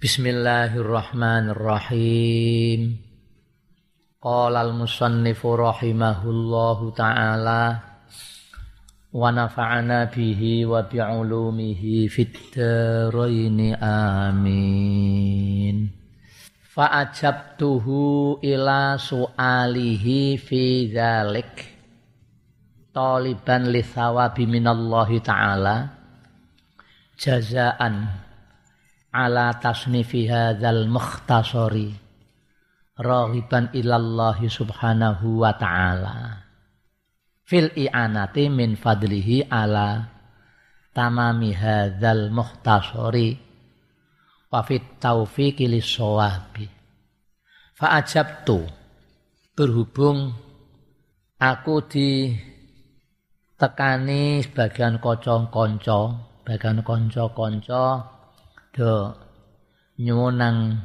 Bismillahirrahmanirrahim. Qala al-musannifu rahimahullahu ta'ala wa nafa'ana bihi wa bi'ulumihi fid amin. Fa'ajabtuhu ila su'alihi fi dzalik taliban li thawabi minallahi ta'ala jazaan ala tasnifi hadzal mukhtasari raghiban ilallahi subhanahu wa ta'ala. Fil i'anati min fadlihi ala tamami hadzal mukhtasari wa fit taufiqi lisawabi fa ajabtu berhubung aku di tekani sebagian kocong-kocong bagian konco-konco do nyuwunang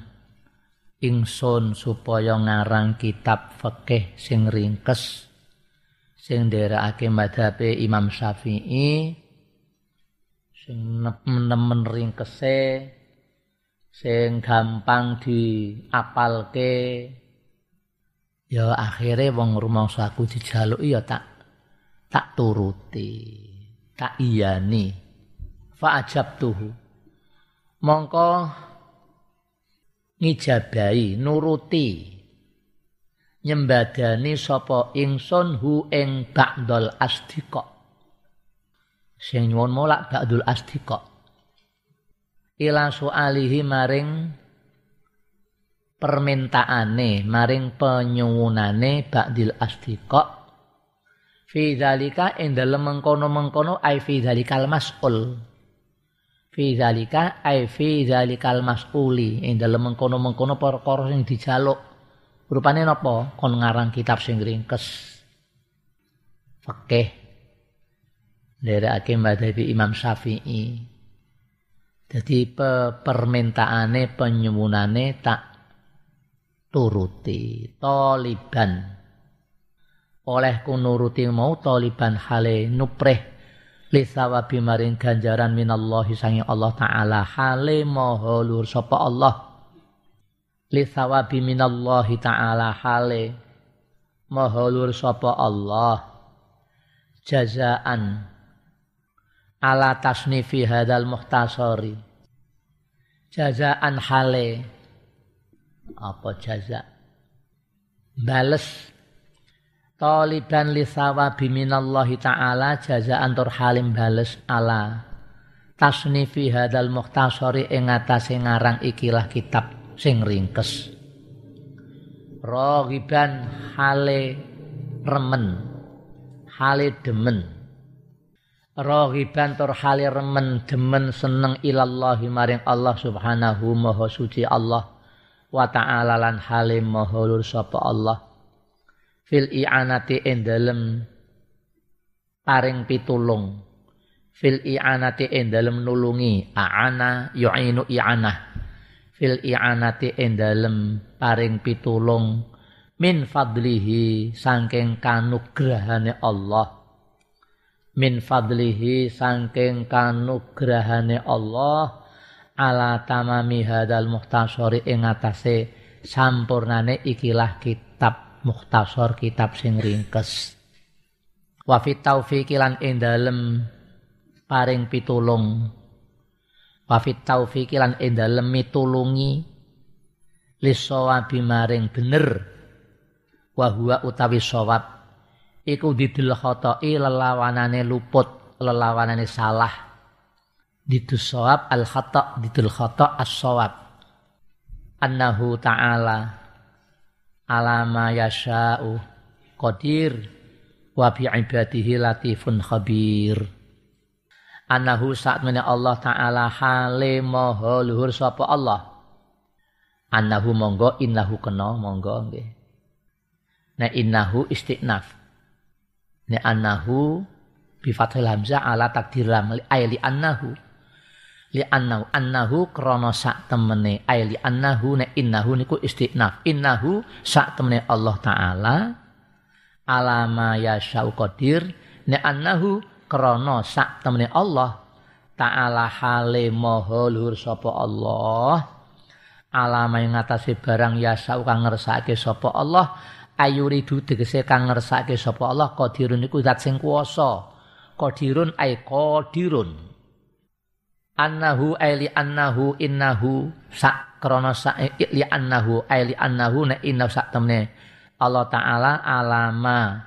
ingsun supaya ngarang kitab fikih sing ringkes sing nderekake madhabe Imam Syafi'i sing nemen ringkese sing gampang diapalke. Ya akhirnya wong rumangsa aku dijaluki ya tak tak turuti tak iyani. Tuhu mongko ngijabahi nuruti. Nyembadani sapa ingsun hu ing ba'dul asdiqa. Sing nyuwun molak ba'dul asdiqa. Ila sualihi maring permintaane maring penyuwunane ba'dil asdiqa. Fi dzalika ing dalem mengkono-mengkono ai fi dzalikal mas'ul fi zalika ai fi zalikal mas'uli. Ing dalem mengkono-mengkono perkara sing dijaluk. Rupane napa? Kon ngarang kitab sing ringkes. Fikih nderekake madhabi Imam Syafi'i. Jadi pe permintaane penyuwunane tak turuti. Taliban. Oleh kunuruti mau taliban hale nupreh li sawabi maring ganjaran minallahi sangi Allah taala. Hale maha lur sapa Allah? Li sawabi minallahi taala. Hale maha lur sapa Allah? Jazaan ala tasnifi hadal muhtasari jazaan hale. Apa jaza bales Taliban li sawabi minallahi ta'ala jazaan tur halim bales ala. Tasnifi hadal muhtasari ing atase ngarang ikilah kitab sing ringkes. Rogiban hale remen hale demen. Rogiban tur hale remen demen seneng ilallahi maring Allah subhanahu maha suci Allah wa ta'ala lan halim maha lur sapa Allah fil i'anati ing dalem paring pitulung. Fil i'anati ing dalem nulungi a'ana yu'inu i'anah. Fil i'anati ing dalem paring pitulung min fadlihi saking kanugrahane Allah. Min fadlihi saking kanugrahane Allah ala tamami hadal muhtasori ing atase sampurnane ikilah kitab mukhtasar kitab sing ringkes. Wa fit taufiqi lan ing dalem paring pitulung. Wa fit taufiqi lan ing dalem mitulungi. Lisawabi maring bener. Wa huwa utawi sawab. Iku didel khoto'i lelawanane luput lelawanane salah. Didus sawab al khata didul khata as sawab annahu ta'ala alama yasha'u qadir wa bi ibadihi latifun khabir. Anahu saat mene Allah taala hale maha luhur sapa Allah. Anahu monggo innahu kena monggo nggih. Nek innahu istinaf nek anahu bi fathil hamzah ala takdir lam li annahu li annahu krana sak temene. Ay li annahu ne innahu niku istinaf innahu sak temene Allah taala. Alama yasau qadir. Ne annahu krana sak temene Allah taala hale maha luhur sapa Allah. Alama ing ngatasi barang yasa kang ngersake sapa Allah. Ayuridu tegese kang ngersake sapa Allah. Qadirun iku zat sing kuwasa. Qadirun ay qadirun annahu ay li annahu innahu sak krana sak li annahu ay li annahu na inna sak temne. Allah taala alama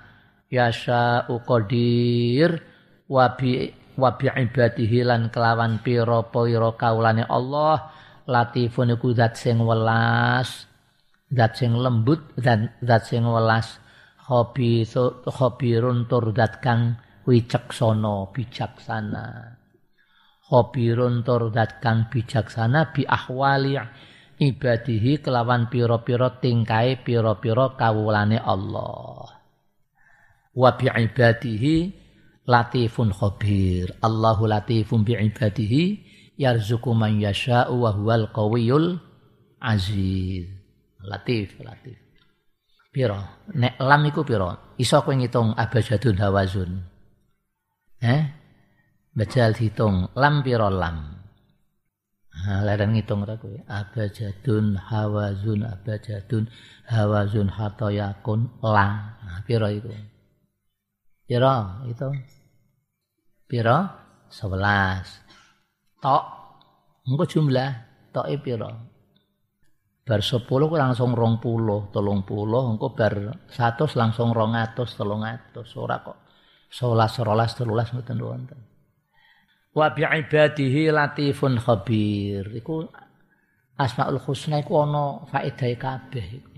yasa qadir wa bi wa bi kelawan pira-pira kaulane Allah. Latifun iku zat sing welas zat sing lembut dan zat sing welas. Hobi hobirun tur zat kang wicaksana bijaksana hobirun tur zat kang bijaksana bi ahwali ibadihi kelawan pira-pira tingkai pira-pira kawulane Allah wa bi ibadihi latifun khabir Allahu latifun bi ibadihi yarzuku man yasha'u wa huwal qawiyul aziz. Latif, latif. Piro? Nek lam iku piro? Iso kowe ngitung abjadun hawazun. Eh? Bajal hitung lam piro lam. Nah, ngitung ra kowe. Abjadun hawazun abjadun hawazun hatoyakun la. Nah, piro iku? Piro? Itu. Piro? 11 tok engko jumlah toke pira bar 10 langsung 20 30 engko bar 100 langsung 200 300 ora kok 11 12 13 mboten wonten wa bi ibadihi latifun khabir. Iku asmaul husna iku ana faedahe kabeh iku.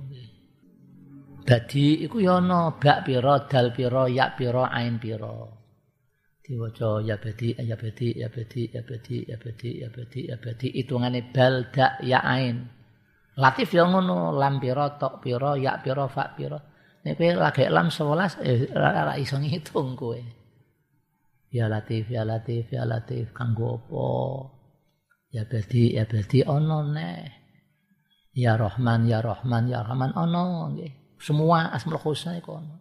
Dadi iku ya ana bak pira dal pira ya pira ain pira. Diwaca ya badi ya badi ya badi ya badi ya badi ya badi ya badi. Hitungane bal dak ya ain. Latif ya ngono lam pira tok pira ya pira fa pira. Nek lagi lam 11 eh ora iso ngitung kowe ya latif ya latif ya latif. Kanggo apa? Ya badi ya badi ono neh. Ya rahman ya rahman ya rahman. Ono nggih. Semua asmaul husna iku ono.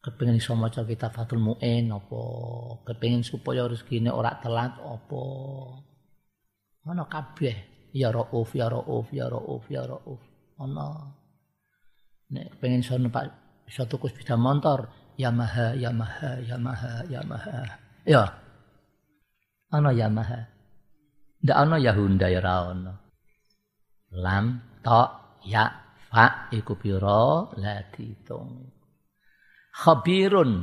Kepingin iso maca kitab Fathul Muin apa? Kepingin supaya rezekine ora telat apa? Ana kabeh. Ya rauf ya rauf ya rauf ya rauf. Ana nek kepengin iso numpak iso tuku sepeda motor Yamaha Yamaha Yamaha Yamaha. Ya. Ana Yamaha? Ndak ana ya ya ra ana lam ta ya fa iku pira la ditung khabirun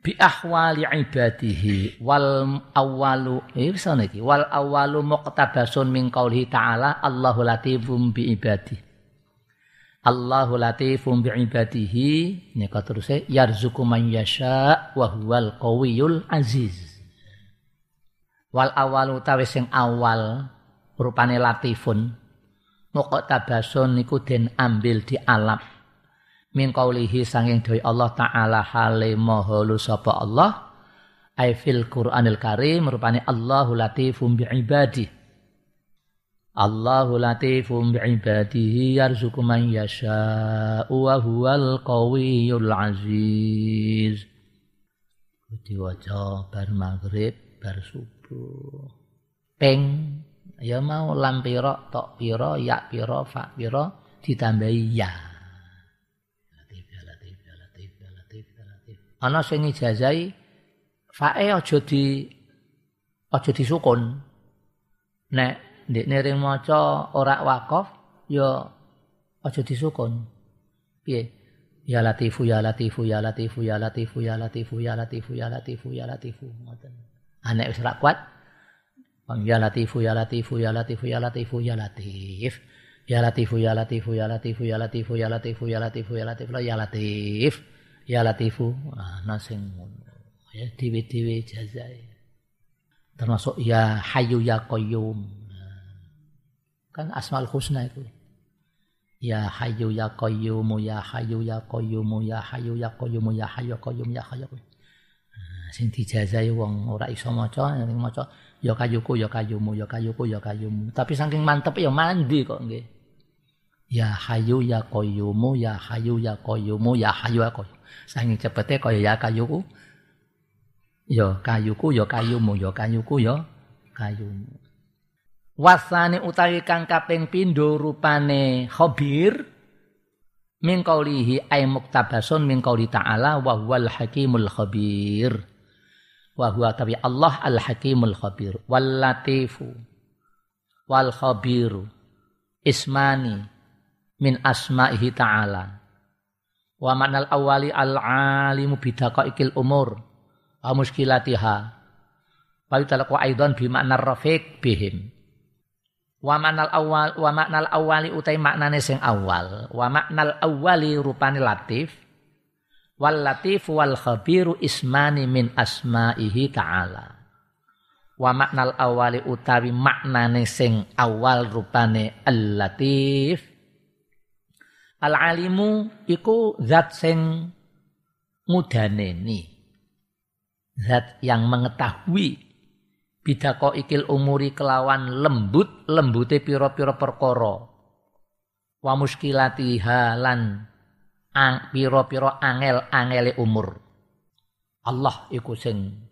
bi ahwali ibadihi wal awalu eh bisa wal awalu muqtabasun min qaulihi ta'ala Allahu latifum bi ibadi Allahu latifum bi ibadihi nika terus yarzuqu man yasha wa huwal qawiyul aziz. Wal awalu tawe sing awal rupane latifun. Muqtabasun niku den ambil di alam. Min qaulihi sanging dawuh Allah taala hale maha sapa Allah? Ai fil Qur'anil Karim rupane Allahu latifum bi ibadi Allahu latifum bi ibadihi yarzuqu man yasha wa huwal qawiyyul aziz. Diwaca bar maghrib bar subuh. Peng ya mau lam pira tok pira ya pira fa pira ditambahi ya. Ana sing ijazahi fae aja di aja disukun. Nek ndekne ring maca ora wakaf ya aja disukun. Piye? Ya latifu ya latifu ya latifu ya latifu ya latifu ya latifu ya latifu ya latifu ngoten. Anek wis ora kuat. Bang ya latifu ya latifu ya latifu ya latifu ya latif. Ya latifu ya latifu ya latifu ya latifu ya latifu ya latifu ya latifu ya latif. Ya latifu nasing. Ya diwi diwi jazae. Termasuk ya hayu ya qayyum kan asmaul husna itu. Ya hayyu ya qayyum ya hayyu ya qayyum ya hayyu ya qayyum ya hayyu qayyum ya hayyu sing dijazahi wong ora iso maca ning maca ya kayuku ya kayumu ya kayuku ya kayumu tapi saking mantep ya mandi kok nggih. Ya hayyu ya qayyumu ya hayyu ya qayyumu ya hayyu ya qayyum saking cepete kaya ya kayuku ya kayuku ya kayumu ya kayuku ya kayumu Wasani utawi kang kaping pindho rupane khabir min qaulihi ay muktabasun min qauli ta'ala wa huwal hakimul khabir. Wa huwa tabi Allah al hakimul khabir wal latifu wal khabiru ismani min asma'ihi ta'ala. Wa manal awali al alimu bidaqaiqil umur wa muskilatiha. Wa yutalaqu aidan bi makna rafiq bihim Wa maknal awal wa maknal awali utai maknane sing awal. Wa maknal awali rupane latif. Wal latif wal khabiru ismani min asma'ihi ta'ala. Wa maknal awali utawi maknane sing awal rupane al-latif. Al-alimu iku zat sing mudaneni. Zat yang mengetahui bidako ikil umuri kelawan lembut lembute piro-piro perkoro wa muskilatiha lan ang piro-piro angel-angele umur. Allah iku sing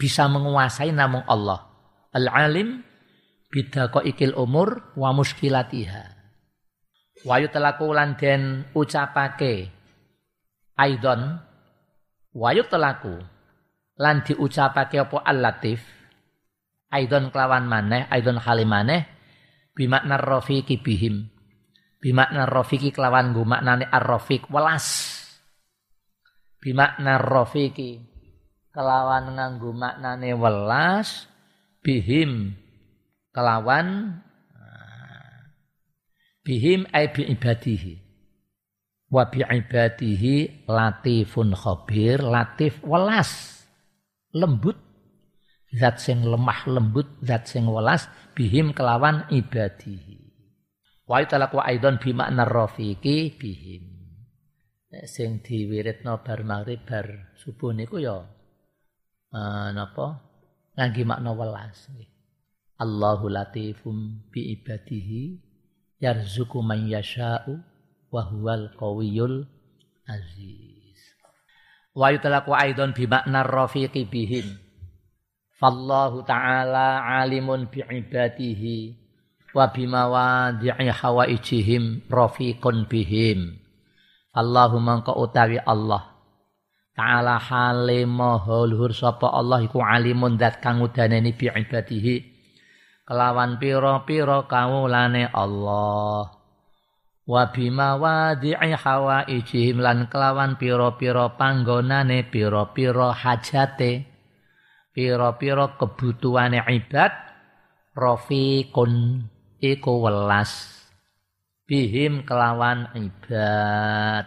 bisa menguasai namung Allah. Al-alim bidako ikil umur wa muskilatiha wa yutlaku lan den ucapake aidon. Wa yutlaku lan diucapake apa? Al-latif. Aidon kelawan maneh aidon halimane bimakna rafiqi bihim. Bimakna rafiqi kelawan nggo maknane ar-rafiq welas. Bimakna rafiqi kelawan nganggo maknane welas. Bihim kelawan bihim ay bi ibadihi wa bi ibadihi latifun khabir latif welas lembut zat sing lemah lembut zat sing welas bihim kelawan ibadihi. Wa italak wa aidon bi makna rafiqi bihim. Sing diwiritno bar maghrib bar subuh niku ya uh, napa? Ngangge makna welas. Allahu latifum bi ibadihi yarzuku man yasha'u wa huwal qawiyul aziz wa yutlaqu aidon bi makna rafiqi bihim. Fallahu ta'ala alimun bi ibadihi wa bima wadi'i hawaijihim rafiqun bihim. Allahumma ka utawi Allah. Ta'ala hale maha luhur sapa Allah iku alimun dat kang udaneni bi ibadihi. Kelawan pira-pira kawulane Allah wa bima wadi'i hawaijihim lan kelawan pira-pira panggonane pira-pira hajate pira-pira kebutuhane ibad rafiqun iku welas. Bihim kelawan ibad.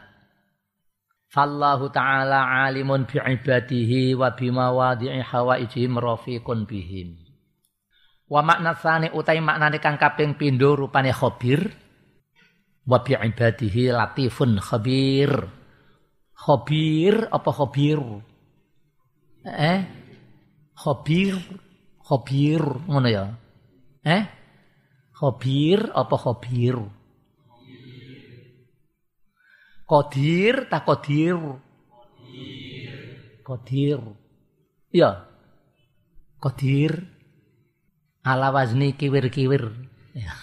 Fallahu ta'ala alimun bi ibadihi wa bima wadi'i hawaijihim rafiqun bihim. Wa makna tsani utai maknane kang kaping pindho rupane khabir wa bi ibadihi latifun khabir. Khabir apa khabir? Eh? Khabir khabir ngono ya? Eh? Khabir apa khabir? Kodir tak kodir Kodir Ya. Kodir Ala wazni kiwir-kiwir. Ya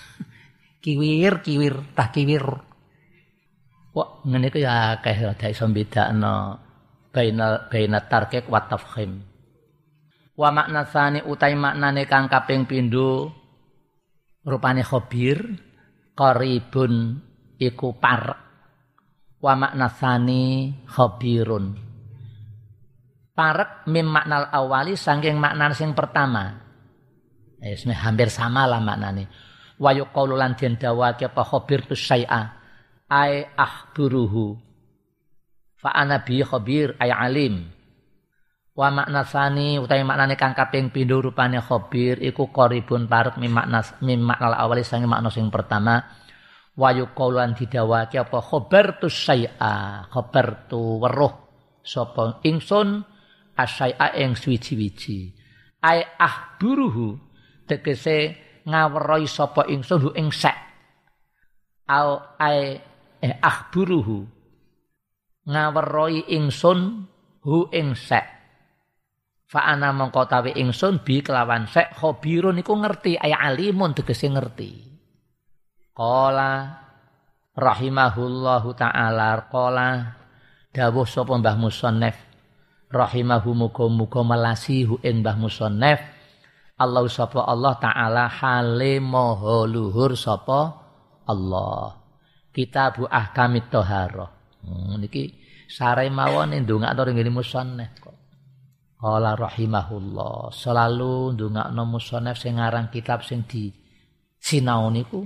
kiwir kiwir tah kiwir. Wah, ngene iku ya akeh ada iso bedakno baina baina tarkik wa tafkhim. Wa makna sani utai maknane kang kaping pindho rupane khabir qaribun iku par. Wa makna sani khabirun parek mim maknal awali saking makna sing pertama. Eh hampir sama lah maknane wa yuqaulu lan den dawake apa? Khabir tu syai'a. Ai ahburuhu fa ana bi khabir ay alim. Wa makna sani utawi maknane kang kaping pindho rupane khabir iku qaribun parek mim makna mim makna awali sange makna sing pertama. Wa yuqaulu lan didawake apa? Khabar tu syai'a. Khabar tu weruh sapa ingsun asyai'a ing suwi-wiji ai ahburuhu tegese ngawerohi sapa ingsun hu ing sek au ai eh akhburuhu ngawerohi ingsun hu ing sek fa ana mongko tawi ingsun bi kelawan sek khabirun iku ngerti ay alimun tegese ngerti. Qala rahimahullahu taala qala dawuh sapa Mbah Musannaf rahimahu muga-muga melasihu ing Mbah Musannaf Allah sapa Allah taala hale maha luhur sapa Allah kitabu ahkamit taharah hmm, niki sare mawon ndongakno ring musannaf kok Qala rahimahullah selalu ndongakno musannaf sing aran kitab sing di sinau niku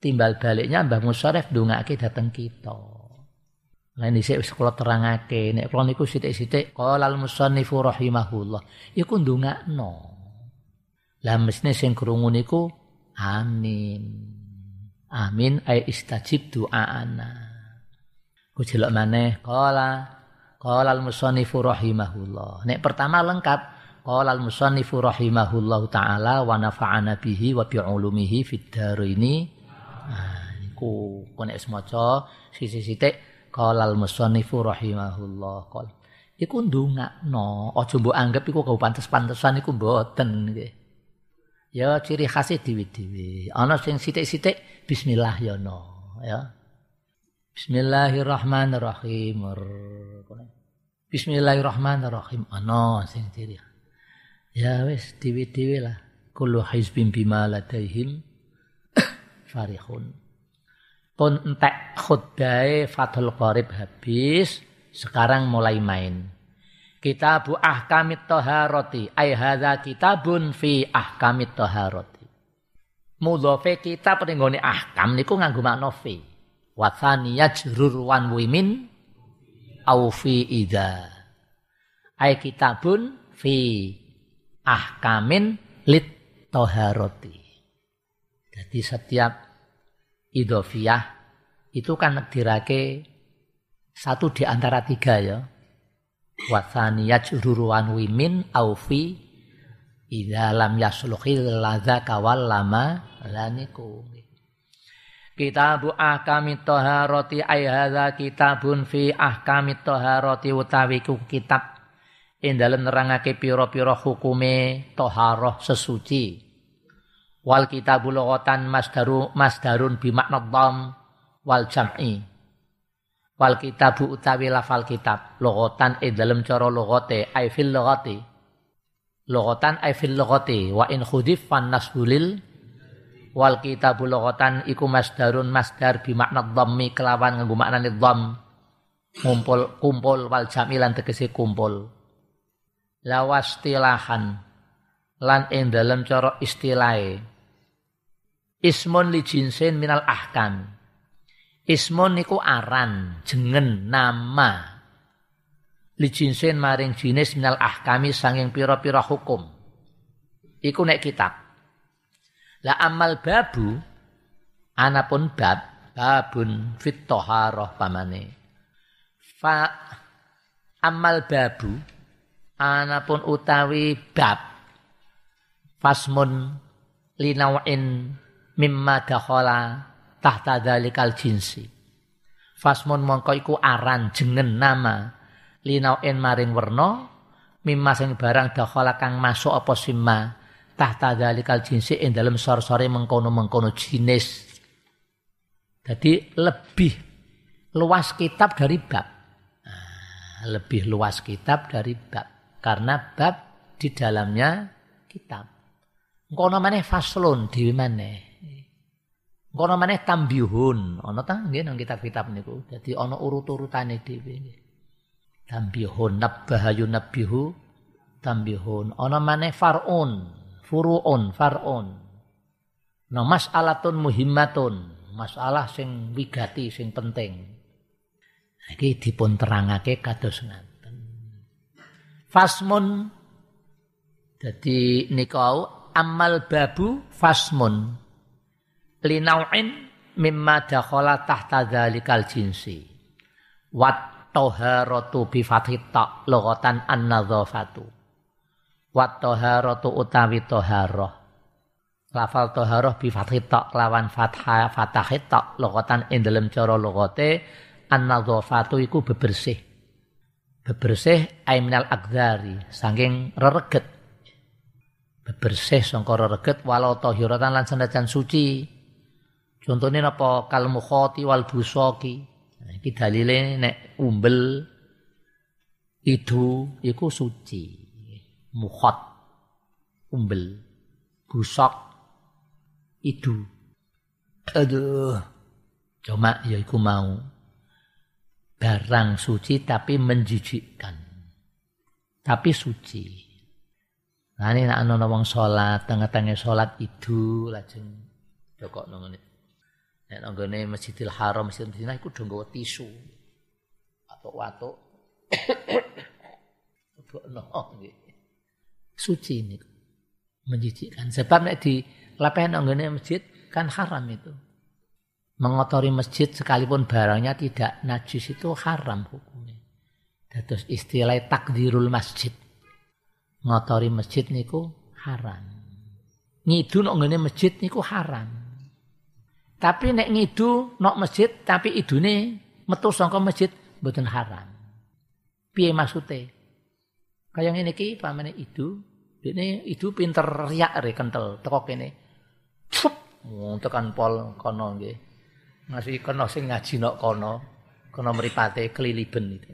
timbal baliknya Mbah Musaref ndongake dateng kita. Lah dhisik wis kula terangake nek kula niku sithik-sithik qala al musannifu rahimahullah iku ndongakno. Lah mesne sing krungu niku amin. Amin ay istajib doaana. Ku jelok maneh qala Qala al-musannifu rahimahullah. Nek pertama lengkap qala al-musannifu rahimahullahu taala wa nafa'ana bihi wa bi ulumihi fid dharaini. Nah, niku konek semaca sisi-sithik qala al-musannifu rahimahullah. Qala iku ndongakno, aja mbok anggap iku kau pantes-pantesan iku mboten nggih. Ya ciri khasnya dewi-dewi. Ana sing sithik-sithik bismillah ya no, ya. Bismillahirrahmanirrahim. Bismillahirrahmanirrahim. Ana sing diri. Ya wis dewi-dewi lah. Kullu hizbin bima ladaihim farihun. Pun entek khutbah Fathul Qarib habis, sekarang mulai main. Kitabu ahkamit taharati. Ay hadza kitabun fi ahkamit taharati. Mudhofe kitab ning ahkam niku nganggo makna fi wa yajrur wan wimin au fi idza ay kitabun fi ahkamin lit toharoti jadi setiap idofiyah itu kan dirake satu di antara tiga ya wasani yajrur wan wimin au fi idza lam yasluhil ladza kawal lama laniku Kitabu ahkamit taharati ay hadza kitabun fi ahkamit taharati utawi kitab ing dalem nerangake pira-pira hukume taharah sesuci. Wal kitabu lughatan masdaru masdarun bi makna dham wal jam'i. Wal kitabu utawi lafal kitab. Lughatan ing dalem cara lughate ay fil lughati. Lughatan ay fil lughati wa in khudif fan nasbulil. Wal kitabu lughatan iku masdarun masdar bi makna dhammi kelawan nganggo maknane dhamm kumpul kumpul wal jamilan tegese kumpul. Lawastilahan. Lan ing dalem cara istilahe. Ismun li jinsin minal ahkam ismun niku aran jengen nama. Li jinsin maring jinis minal ahkami sanging pira-pira hukum. Iku nek kitab. Lah amal babu anapun bab babun fit toharoh pamane. Fa amal babu anapun utawi bab fasmun linawin mimma dakhala tahta dalikal jinsi. Fasmun mongko iku aran jengen nama linawin maring werna mimma sing barang dakhala kang masuk apa simma tahta dalikal jinsi ing dalam sor-sore mengkono-mengkono jenis. Jadi lebih luas kitab dari bab. Nah, lebih luas kitab dari bab. Karena bab di dalamnya kitab. Kono maneh faslun di mana? Kono maneh tambihun. Ono ta nggih nang kitab-kitab niku. Jadi ono urut-urutane dhewe. Tambihun nabbahayu nabihu tambihun. Ono maneh farun furuun farun nah mas'alatun muhimmatun masalah sing wigati sing penting iki dipun terangake kados ngaten fasmun dadi nikau amal babu fasmun linau'in mimma dakhala tahta dzalikal jinsi wat taharatu bi fathit ta lughatan an-nadzafatu Wat toharotu utawi toharoh. Lafal toharoh bi fathit tok lawan fathah fathahit tok logotan ing dalem cara logote an-nadzafatu iku bebersih. bebersih aiminal akdari saking rereget bebersih sangka rereget walau tahiratan lan senajan suci contohnya napa kal mukhati wal busaki. Nah, iki dalile nek umbel itu iku suci. Mukhat umbel busok itu aduh cuma ya iku mau. Barang suci tapi menjijikkan. Tapi suci. Nah ini nak ana wong salat, tengah-tengah salat itu lajeng. Jokok ngene. Nek nggone Masjidil Haram, Masjidil Madinah iku do nggawa tisu. Watuk-watuk. Bokno nggih. Suci ini menjijikkan. Sebab nek di lapehan nggone masjid kan haram itu. Mengotori masjid sekalipun barangnya tidak najis itu haram hukumnya. Terus istilah takdirul masjid ngotori masjid niku haram. Ngidu nok ngene masjid niku haram. Tapi nek ngidu nok masjid tapi idune metu saka masjid mboten haram. Piye maksude? Kaya ngene iki pamane idu, dene idu pinter riak re kental teko kene. Cup, tekan pol kono nggih. Masih kena sing ngaji nok kono, kono mripate keliliben itu.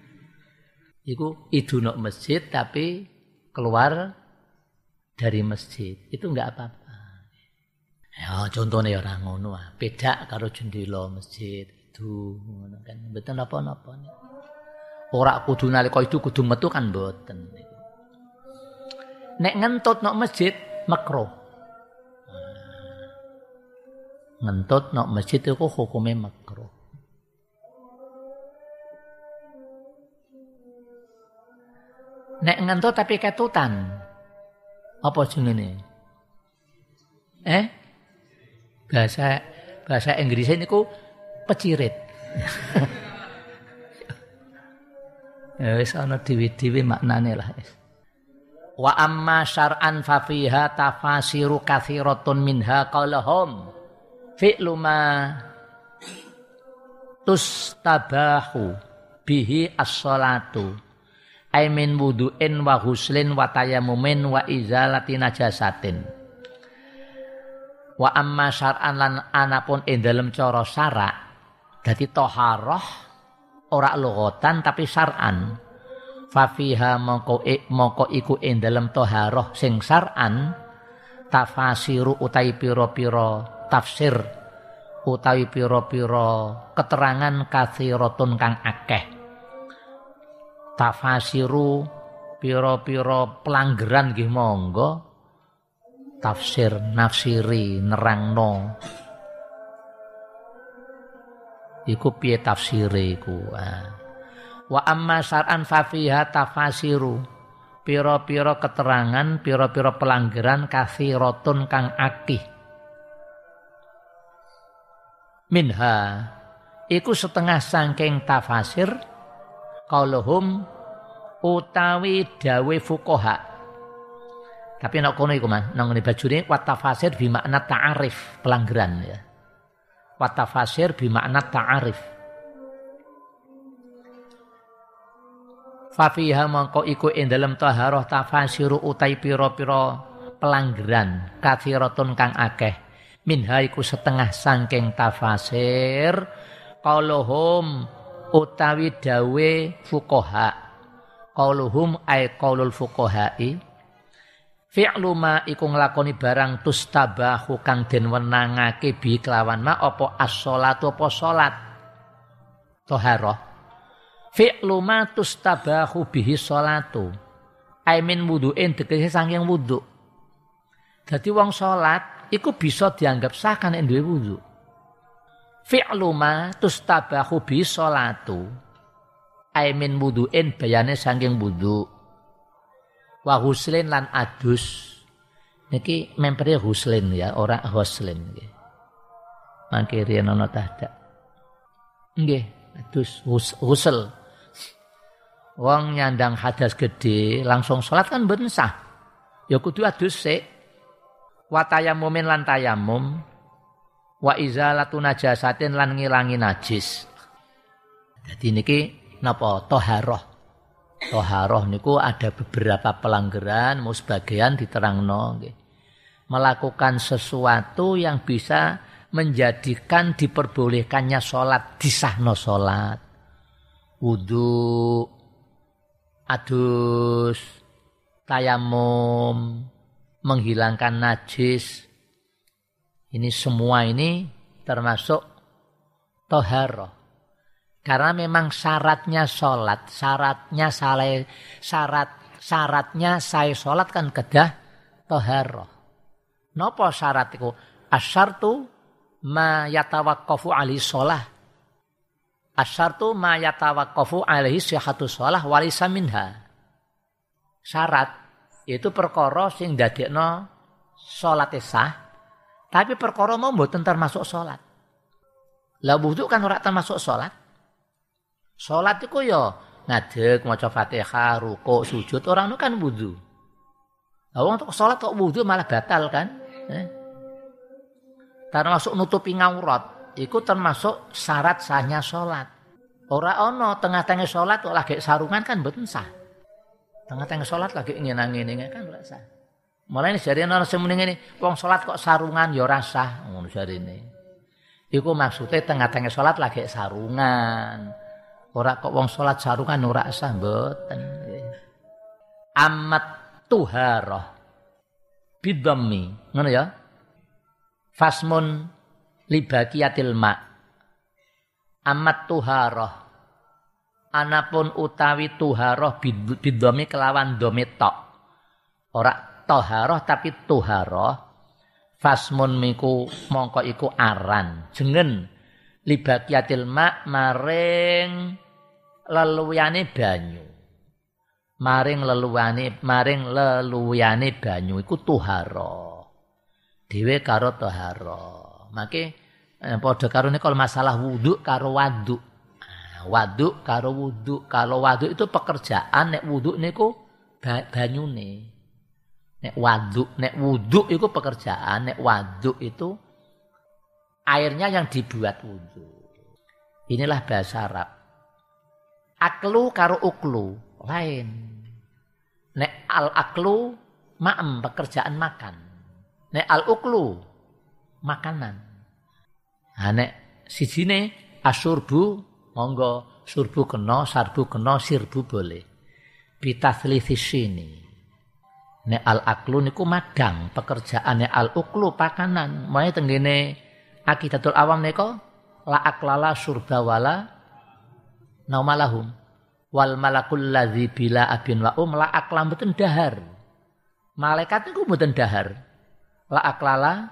Iku idunok masjid tapi keluar dari masjid. Itu enggak apa-apa. Ya contohnya ya orang ngono ah. Beda karo jendela masjid itu ngono kan. Mboten apa-apa Ora kudu nalika itu kudu metu kan mboten. Nek ngentut nok masjid makro. Ngentut nok masjid itu hukumnya makro. Nek ngentut tapi ketutan. Apa jenenge? Eh? Bahasa bahasa Inggris ini ku pecirit. ya wis ana dewi-dewi maknane lah. Wa amma syar'an fa fiha tafasiru katsiratun minha qalahum fi'lu ma tustabahu bihi as-salatu aimin wudu'in wa huslin wa tayamumin wa izalati najasatin wa amma syar'an lan anapun ing dalem cara syara' dadi toharoh ora lughatan tapi syar'an. Fa fiha moko moko iku ing dalem toharoh sing syar'an tafasiru utai pira-pira tafsir utawi pira-pira keterangan kathiratun kang akeh. Tafasiru piro-piro pelanggaran nggih monggo tafsir nafsiri nerangno. Iku piye tafsire iku? Wa amma syar'an fa fiha tafasiru. Piro-piro keterangan piro-piro pelanggaran kathiratun kang akih. Minha. Iku setengah sangking tafasir. Qauluhum utawi dawe fuqaha tapi nek kono iku man nang ngene bajune wa tafasir bi makna ta'arif pelanggaran ya. Wa tafasir bi makna ta'arif. Fa fiha mangko iku ing dalem taharah tafasiru utai pira-pira pelanggaran kathiratun kang akeh. Minha iku setengah sangking tafasir qauluhum utawi dawe fuqaha. Qauluhum ay qaulul fuqaha'i fi'lu ma iku nglakoni barang tustabahu kang den wenangake bi kelawan ma apa as-shalatu apa salat? Toharoh. Fi'lu ma tustabahu bihi sholatu ay min wudu'in tegese saking wudu. Dadi wong salat iku bisa dianggap sah kan duwe wudu. Fi'lu ma tustabahu bi sholatu aimin wudu'in bayane saking wudu wa huslin lan adus. Niki mempere huslin ya ora huslin nggih. Mangke riyen ana tahdak. Nggih adus hus, husel. Wong nyandang hadas gede langsung sholat kan mboten sah. Ya kudu adus sik. Wa tayammumin lan tayamum wa izalatu najasatin lan ngilangi najis. Jadi niki napa? Toharoh. Toharoh niku ada beberapa pelanggaran, mau sebagian diterangno nggih. Melakukan sesuatu yang bisa menjadikan diperbolehkannya sholat disahno sholat. Wudhu adus tayamum menghilangkan najis. Ini semua ini termasuk toharoh karena memang syaratnya sholat syaratnya saleh syarat syaratnya saya sholat kan kedah toharoh nopo syarat itu asyartu ma yatawaqqafu alaihi sholah. Asyartu ma yatawaqqafu alaihi sihatu sholah walisa minha. Syarat itu perkara sing dadekno salat sah, tapi perkara mau mboten termasuk salat. Lah wudu kan ora termasuk salat. Salat iku ya ngadeg maca Fatihah, ruku, sujud, orang itu kan wudu. Lah kok salat kok wudu malah batal kan? Eh? termasuk nutupi ngaurat iku termasuk syarat sahnya sholat ora ono tengah-tengah sholat kok lagi sarungan kan mboten sah tengah-tengah sholat lagi ini kan ora sah mulai dari ono sing ini wong sholat kok sarungan ya ora sah ngono ini iku maksudnya tengah-tengah sholat lagi sarungan ora kok wong sholat sarungan ora sah mboten amat tuharah bidhammi ngono ya Fasmun libakiyatil ma. Amat tuharoh. Anapun utawi tuharoh bidomi kelawan domi tok. Ora tapi tuharoh. Fasmun miku mongko iku aran. Jengen libakiyatil ma maring leluyane banyu. Maring leluyane maring leluyane banyu iku tuharoh dhewe karo toharo. Maka eh, padha karo kalau masalah wudhu karo waduk. Nah, waduk karo wudhu. Kalau waduk itu pekerjaan nek wudhu niku banyune. Nek waduk, nek wudhu itu pekerjaan, nek waduk itu airnya yang dibuat wudhu. Inilah bahasa Arab. Aklu karo uklu lain. Nek al aklu ma'am pekerjaan makan. Nek al uklu makanan. Nah, nek sijine asurbu monggo surbu kena, sarbu kena, sirbu boleh. Bitathlithis sini. Nek al aklu niku madang pekerjaan nek al uklu pakanan. Mulai tenggene akidatul awam neko la aklala surba wala naumalahum. Wal malakul ladzi bila abin wa um la aklam mboten dahar. Malaikat niku dahar. La aklala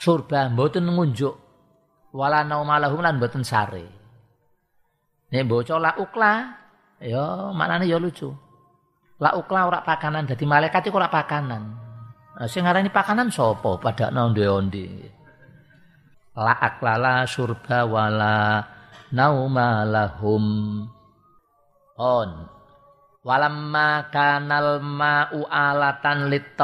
surba mboten ngunjuk. Wala naumalahum lan mboten sare. Nek bocah la ukla ya maknane ya lucu. La ukla ora pakanan dadi malaikat iku ora pakanan. Nah, sing ngarani pakanan sapa? Pada onde-onde la aklala surba wala naumalahum on. Walamma kanal ma'u alatan lit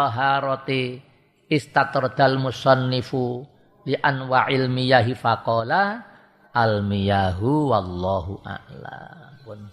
istatordal musannifu li anwa ilmiyahi faqala al wallahu a'lam. Pun